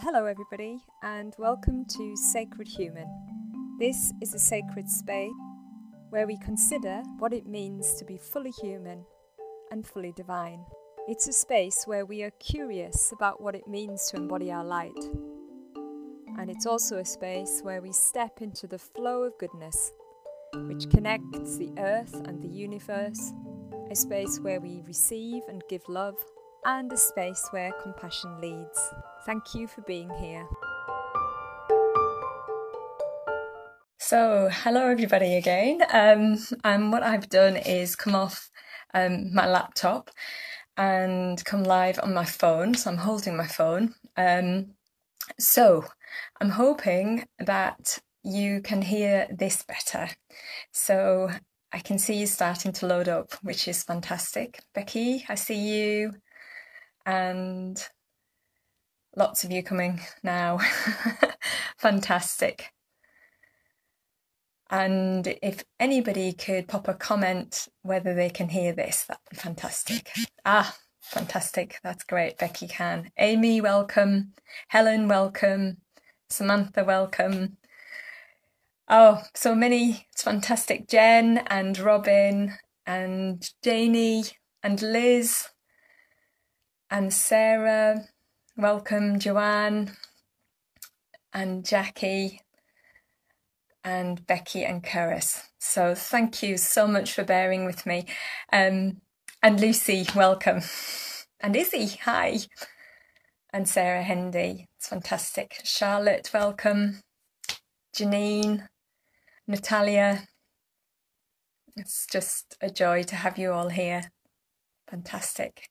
Hello, everybody, and welcome to Sacred Human. This is a sacred space where we consider what it means to be fully human and fully divine. It's a space where we are curious about what it means to embody our light. And it's also a space where we step into the flow of goodness, which connects the earth and the universe, a space where we receive and give love, and a space where compassion leads. Thank you for being here. So, hello everybody again. Um, and what I've done is come off um, my laptop and come live on my phone. So, I'm holding my phone. Um, so, I'm hoping that you can hear this better. So, I can see you starting to load up, which is fantastic. Becky, I see you. And Lots of you coming now. Fantastic. And if anybody could pop a comment whether they can hear this, that'd be fantastic. Ah, fantastic. That's great. Becky can. Amy, welcome. Helen, welcome. Samantha, welcome. Oh, so many. It's fantastic. Jen and Robin and Janie and Liz and Sarah Welcome, Joanne and Jackie and Becky and Curris. So thank you so much for bearing with me. Um, and Lucy, welcome. And Izzy, hi. And Sarah Hendy, it's fantastic. Charlotte, welcome. Janine, Natalia, it's just a joy to have you all here. Fantastic.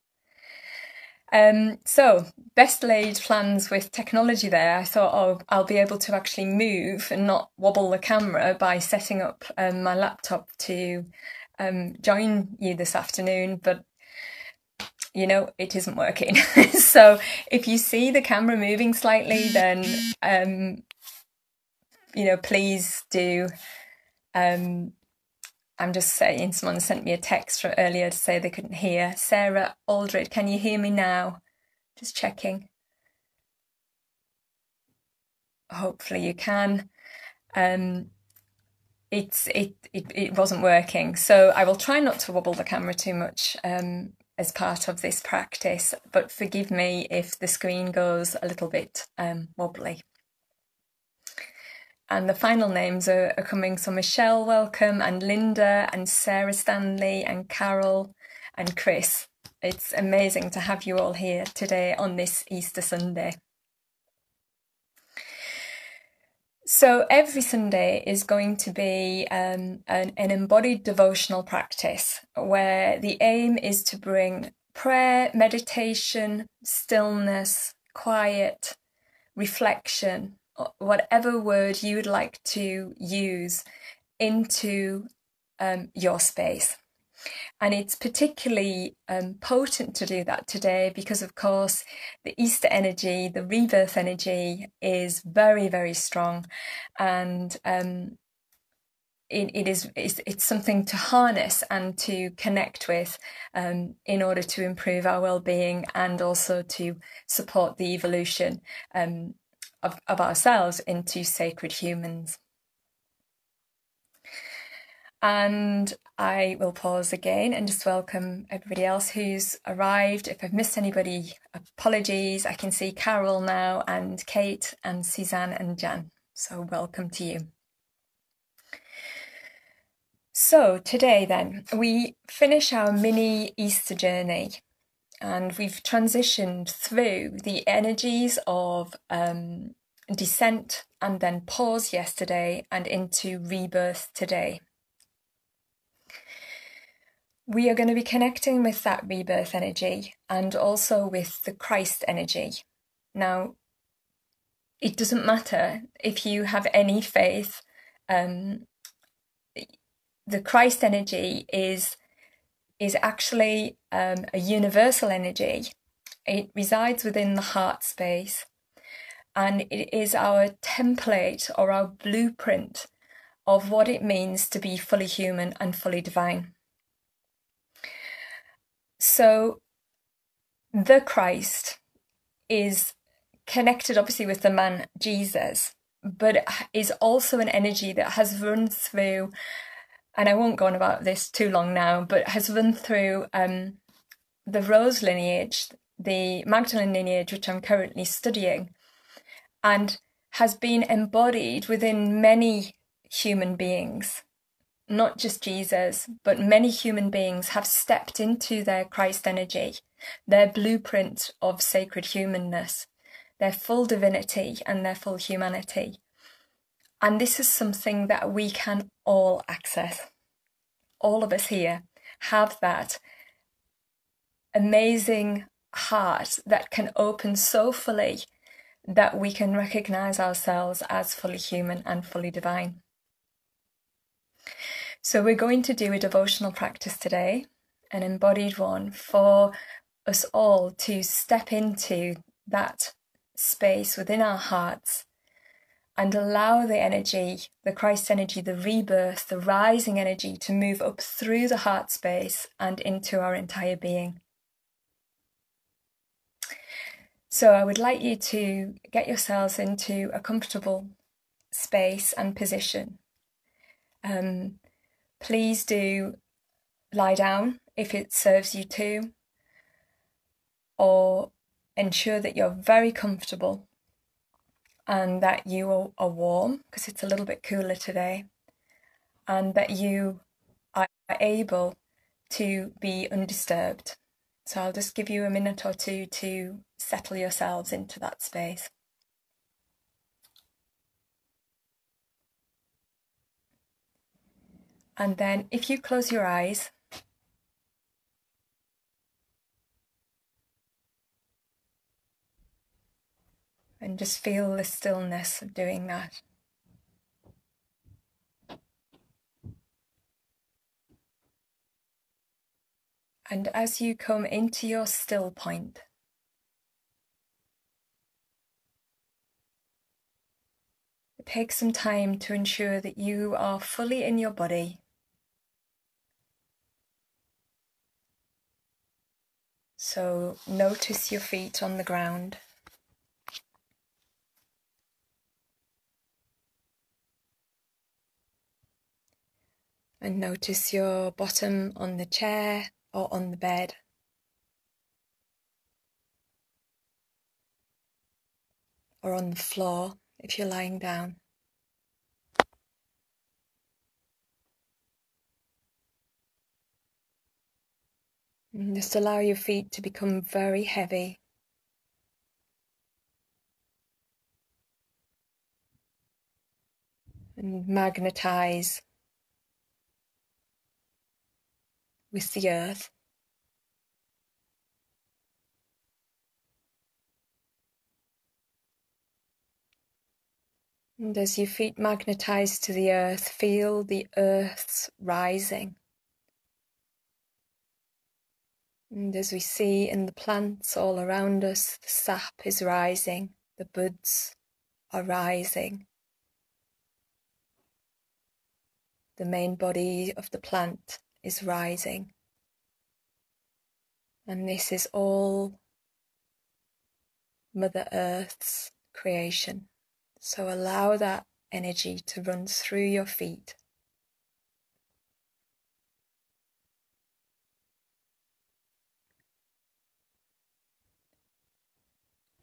Um, so, best laid plans with technology there. I thought, oh, I'll be able to actually move and not wobble the camera by setting up um, my laptop to um, join you this afternoon, but you know, it isn't working. so, if you see the camera moving slightly, then um, you know, please do um, I'm just saying, someone sent me a text from earlier to say they couldn't hear. Sarah Aldred, can you hear me now? Just checking. Hopefully you can. Um, it's it, it it wasn't working, so I will try not to wobble the camera too much um, as part of this practice. But forgive me if the screen goes a little bit um, wobbly. And the final names are, are coming. So Michelle, welcome, and Linda, and Sarah Stanley, and Carol, and Chris. It's amazing to have you all here today on this Easter Sunday. So, every Sunday is going to be um, an, an embodied devotional practice where the aim is to bring prayer, meditation, stillness, quiet, reflection, whatever word you would like to use into um, your space. And it's particularly um, potent to do that today because, of course, the Easter energy, the rebirth energy is very, very strong. And um, it, it is it's, it's, something to harness and to connect with um, in order to improve our well-being and also to support the evolution um, of, of ourselves into sacred humans. And I will pause again and just welcome everybody else who's arrived. If I've missed anybody, apologies. I can see Carol now and Kate and Suzanne and Jan. So welcome to you. So today then, we finish our mini Easter journey and we've transitioned through the energies of um, descent and then pause yesterday and into rebirth today. We are going to be connecting with that rebirth energy and also with the Christ energy. Now, it doesn't matter if you have any faith, um, the Christ energy is is actually um, a universal energy. It resides within the heart space and it is our template or our blueprint of what it means to be fully human and fully divine. So, the Christ is connected obviously with the man Jesus, but is also an energy that has run through, and I won't go on about this too long now, but has run through um, the Rose lineage, the Magdalene lineage, which I'm currently studying, and has been embodied within many human beings. Not just Jesus, but many human beings have stepped into their Christ energy, their blueprint of sacred humanness, their full divinity and their full humanity. And this is something that we can all access. All of us here have that amazing heart that can open so fully that we can recognize ourselves as fully human and fully divine. So, we're going to do a devotional practice today, an embodied one for us all to step into that space within our hearts and allow the energy, the Christ energy, the rebirth, the rising energy to move up through the heart space and into our entire being. So, I would like you to get yourselves into a comfortable space and position. Um, please do lie down if it serves you to, or ensure that you're very comfortable and that you are warm because it's a little bit cooler today, and that you are able to be undisturbed. So I'll just give you a minute or two to settle yourselves into that space. And then if you close your eyes, just feel the stillness of doing that. And as you come into your still point, take some time to ensure that you are fully in your body. So notice your feet on the ground. And notice your bottom on the chair or on the bed. Or on the floor if you're lying down. And just allow your feet to become very heavy. And magnetize with the earth. And as your feet magnetize to the earth, feel the earth's rising. And as we see in the plants all around us, the sap is rising, the buds are rising. The main body of the plant is rising. And this is all Mother Earth's creation. So allow that energy to run through your feet.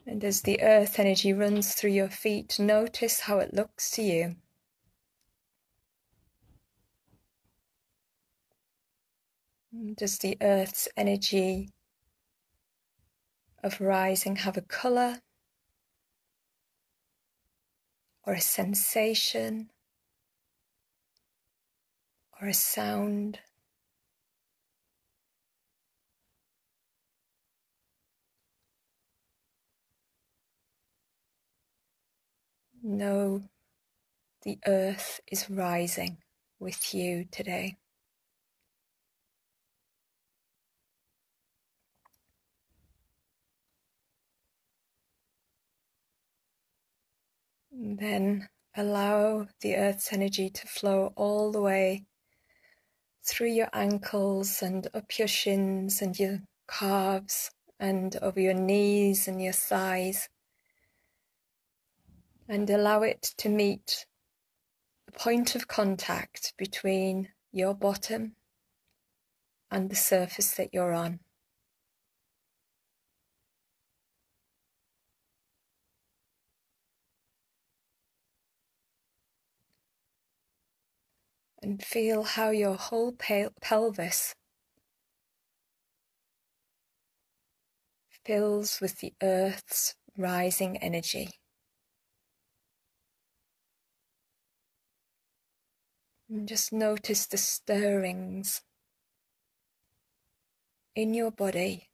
And as the earth energy runs through your feet, notice how it looks to you. Does the earth's energy of rising have a colour or a sensation or a sound? Know the earth is rising with you today. Then allow the earth's energy to flow all the way through your ankles and up your shins and your calves and over your knees and your thighs, and allow it to meet the point of contact between your bottom and the surface that you're on. And feel how your whole pelvis fills with the earth's rising energy. And just notice the stirrings in your body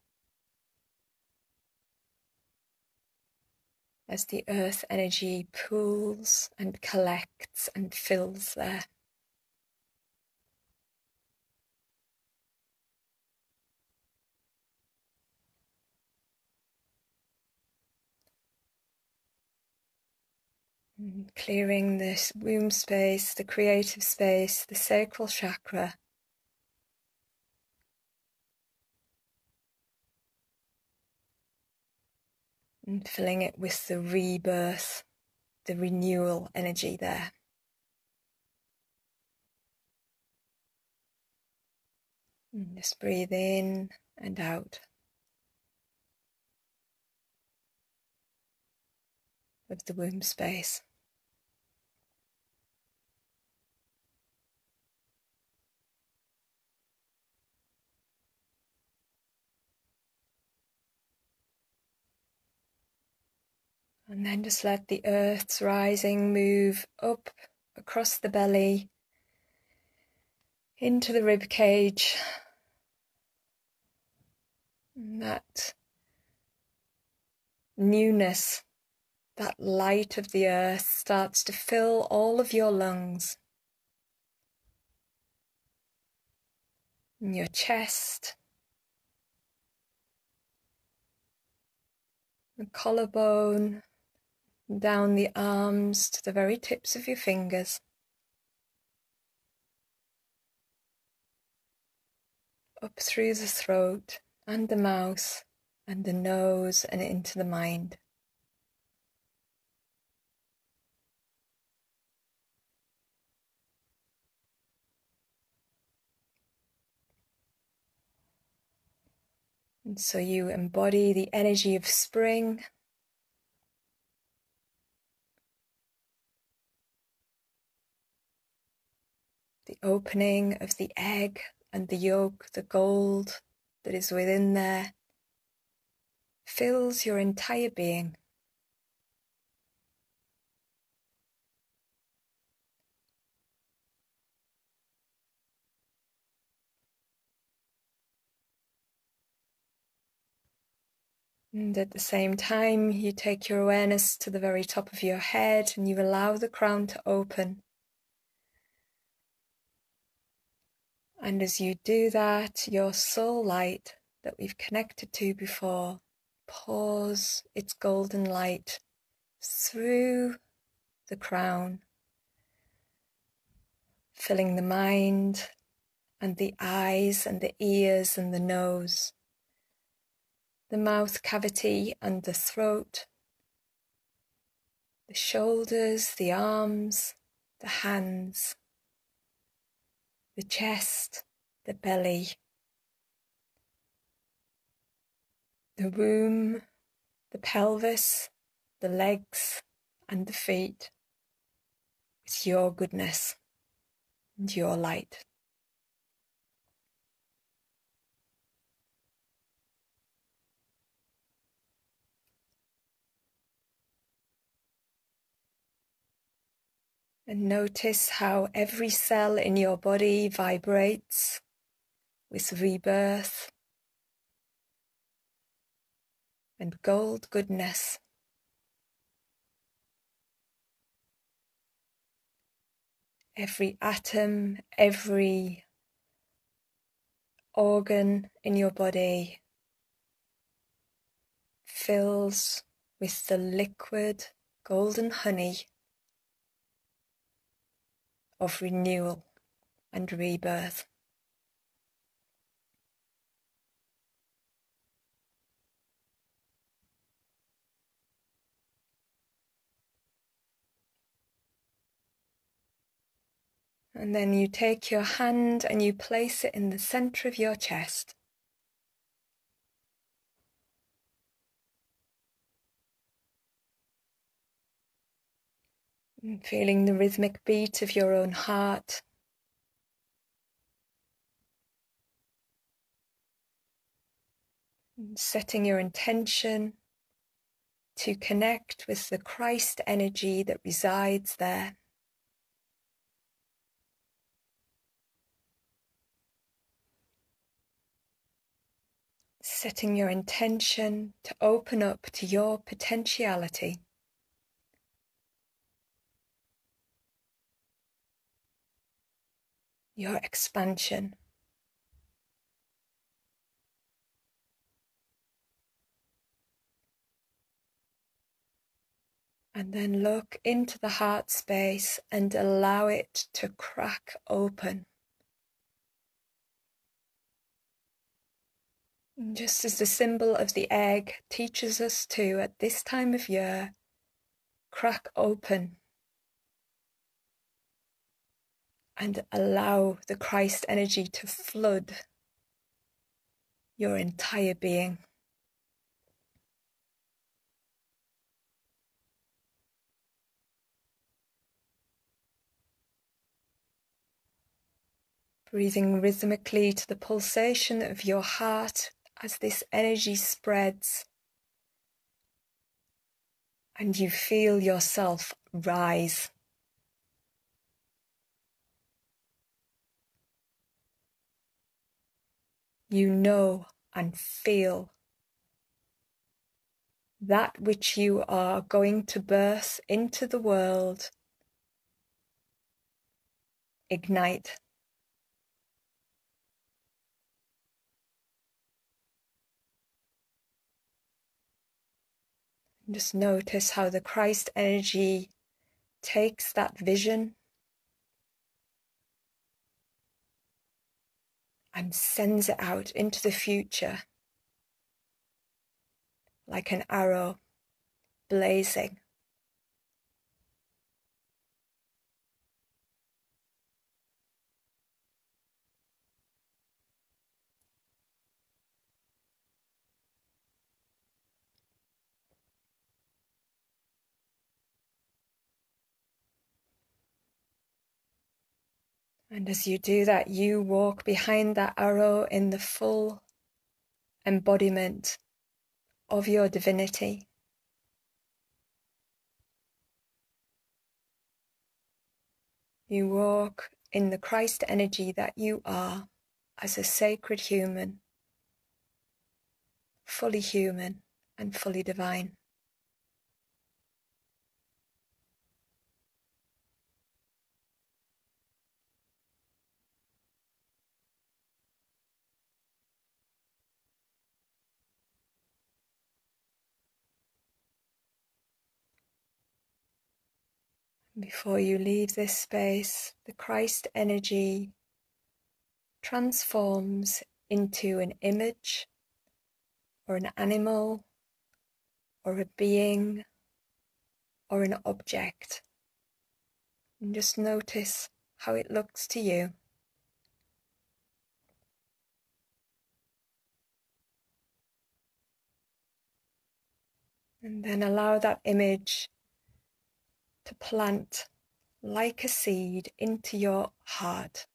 as the earth energy pools and collects and fills there. Clearing this womb space, the creative space, the sacral chakra. And filling it with the rebirth, the renewal energy there. And just breathe in and out. Of the womb space. And then just let the earth's rising move up across the belly into the rib cage. And that newness, that light of the earth starts to fill all of your lungs. your chest, the collarbone, down the arms to the very tips of your fingers. Up through the throat and the mouth and the nose and into the mind. And so you embody the energy of spring the opening of the egg and the yolk, the gold that is within there, fills your entire being. And at the same time, you take your awareness to the very top of your head and you allow the crown to open. And as you do that, your soul light that we've connected to before pours its golden light through the crown, filling the mind and the eyes and the ears and the nose, the mouth cavity and the throat, the shoulders, the arms, the hands the chest, the belly, the womb, the pelvis, the legs, and the feet with your goodness and your light. And notice how every cell in your body vibrates with rebirth and gold goodness. Every atom, every organ in your body fills with the liquid golden honey of renewal and rebirth. And then you take your hand and you place it in the center of your chest. Feeling the rhythmic beat of your own heart. Setting your intention to connect with the Christ energy that resides there. Setting your intention to open up to your potentiality. Your expansion. And then look into the heart space and allow it to crack open. Just as the symbol of the egg teaches us to at this time of year, crack open and allow the Christ energy to flood your entire being. breathing rhythmically to the pulsation of your heart as this energy spreads and you feel yourself rise. You know and feel. That which you are going to birth into the world. Ignite. Just notice how the Christ energy takes that vision and sends it out into the future like an arrow blazing. And as you do that, you walk behind that arrow in the full embodiment of your divinity. You walk in the Christ energy that you are as a sacred human, fully human and fully divine. Before you leave this space, the Christ energy transforms into an image or an animal or a being or an object. And just notice how it looks to you. And then allow that image to plant like a seed into your heart.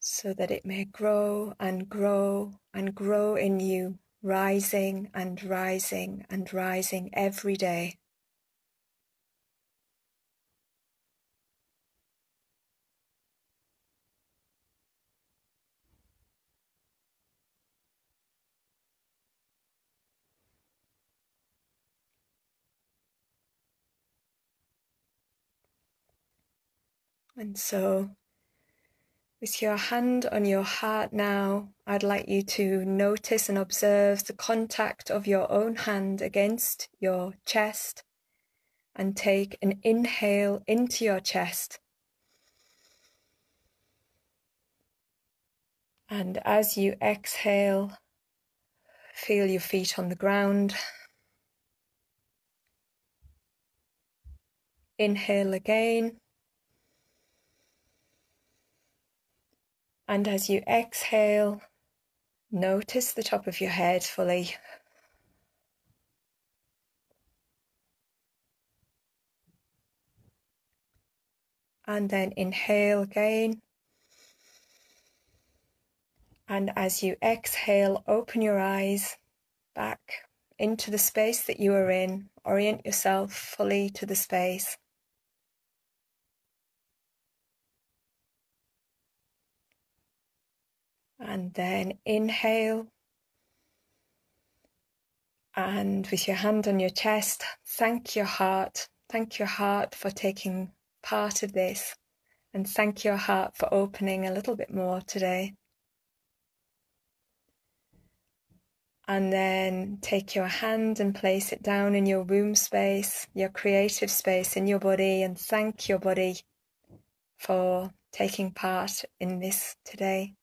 So that it may grow and grow and grow in you, rising and rising and rising every day. And so, with your hand on your heart now, I'd like you to notice and observe the contact of your own hand against your chest and take an inhale into your chest. And as you exhale, feel your feet on the ground inhale again. And as you exhale, notice the top of your head fully. And then inhale again. And as you exhale, open your eyes back into the space that you are in. Orient yourself fully to the space. And then inhale. And with your hand on your chest, thank your heart. Thank your heart for taking part of this. And thank your heart for opening a little bit more today. And then take your hand and place it down in your womb space, your creative space in your body, and thank your body for taking part in this today.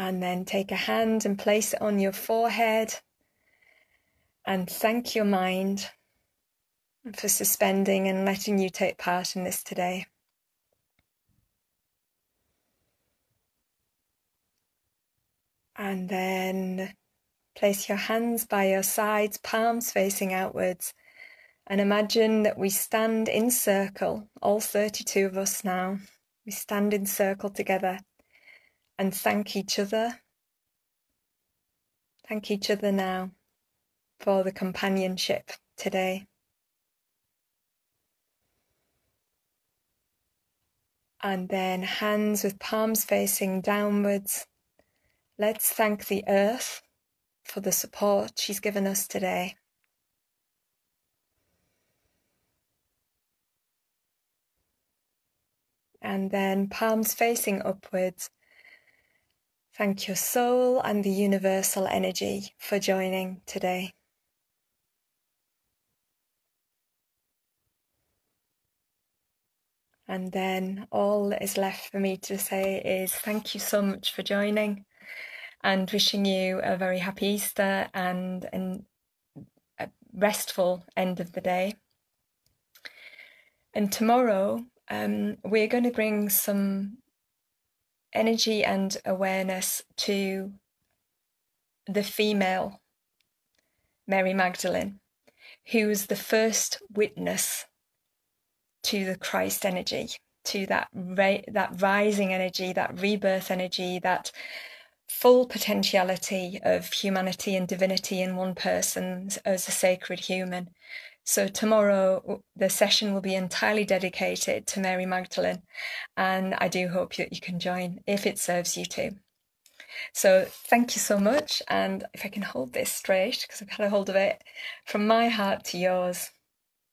And then take a hand and place it on your forehead and thank your mind for suspending and letting you take part in this today. And then place your hands by your sides, palms facing outwards, and imagine that we stand in circle, all 32 of us now. We stand in circle together and thank each other. Thank each other now for the companionship today. And then hands with palms facing downwards Let's thank the earth for the support she's given us today. And then palms facing upwards. Thank your soul and the universal energy for joining today. And then all that is left for me to say is thank you so much for joining and wishing you a very happy Easter and, a restful end of the day. And tomorrow, um, we're going to bring some energy and awareness to the female Mary Magdalene, who was the first witness to the Christ energy, to that ra- that rising energy, that rebirth energy, that full potentiality of humanity and divinity in one person as a sacred human. So, tomorrow the session will be entirely dedicated to Mary Magdalene, and I do hope that you can join if it serves you too. So, thank you so much. And if I can hold this straight, because I've had a hold of it, from my heart to yours,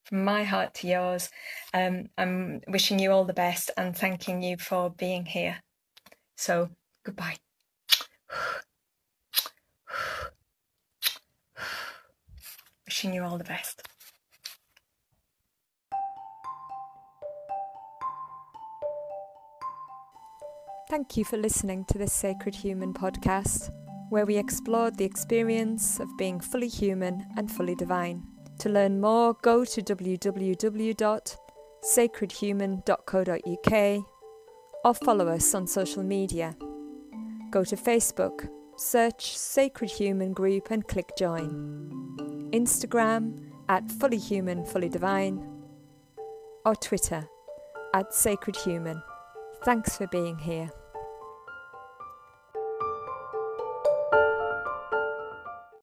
from my heart to yours, um, I'm wishing you all the best and thanking you for being here. So, goodbye. Wishing you all the best. Thank you for listening to this Sacred Human podcast, where we explored the experience of being fully human and fully divine. To learn more, go to www.sacredhuman.co.uk or follow us on social media. Go to Facebook, search Sacred Human Group and click join. Instagram at Fully Human, Fully Divine, or Twitter at Sacred Human. Thanks for being here.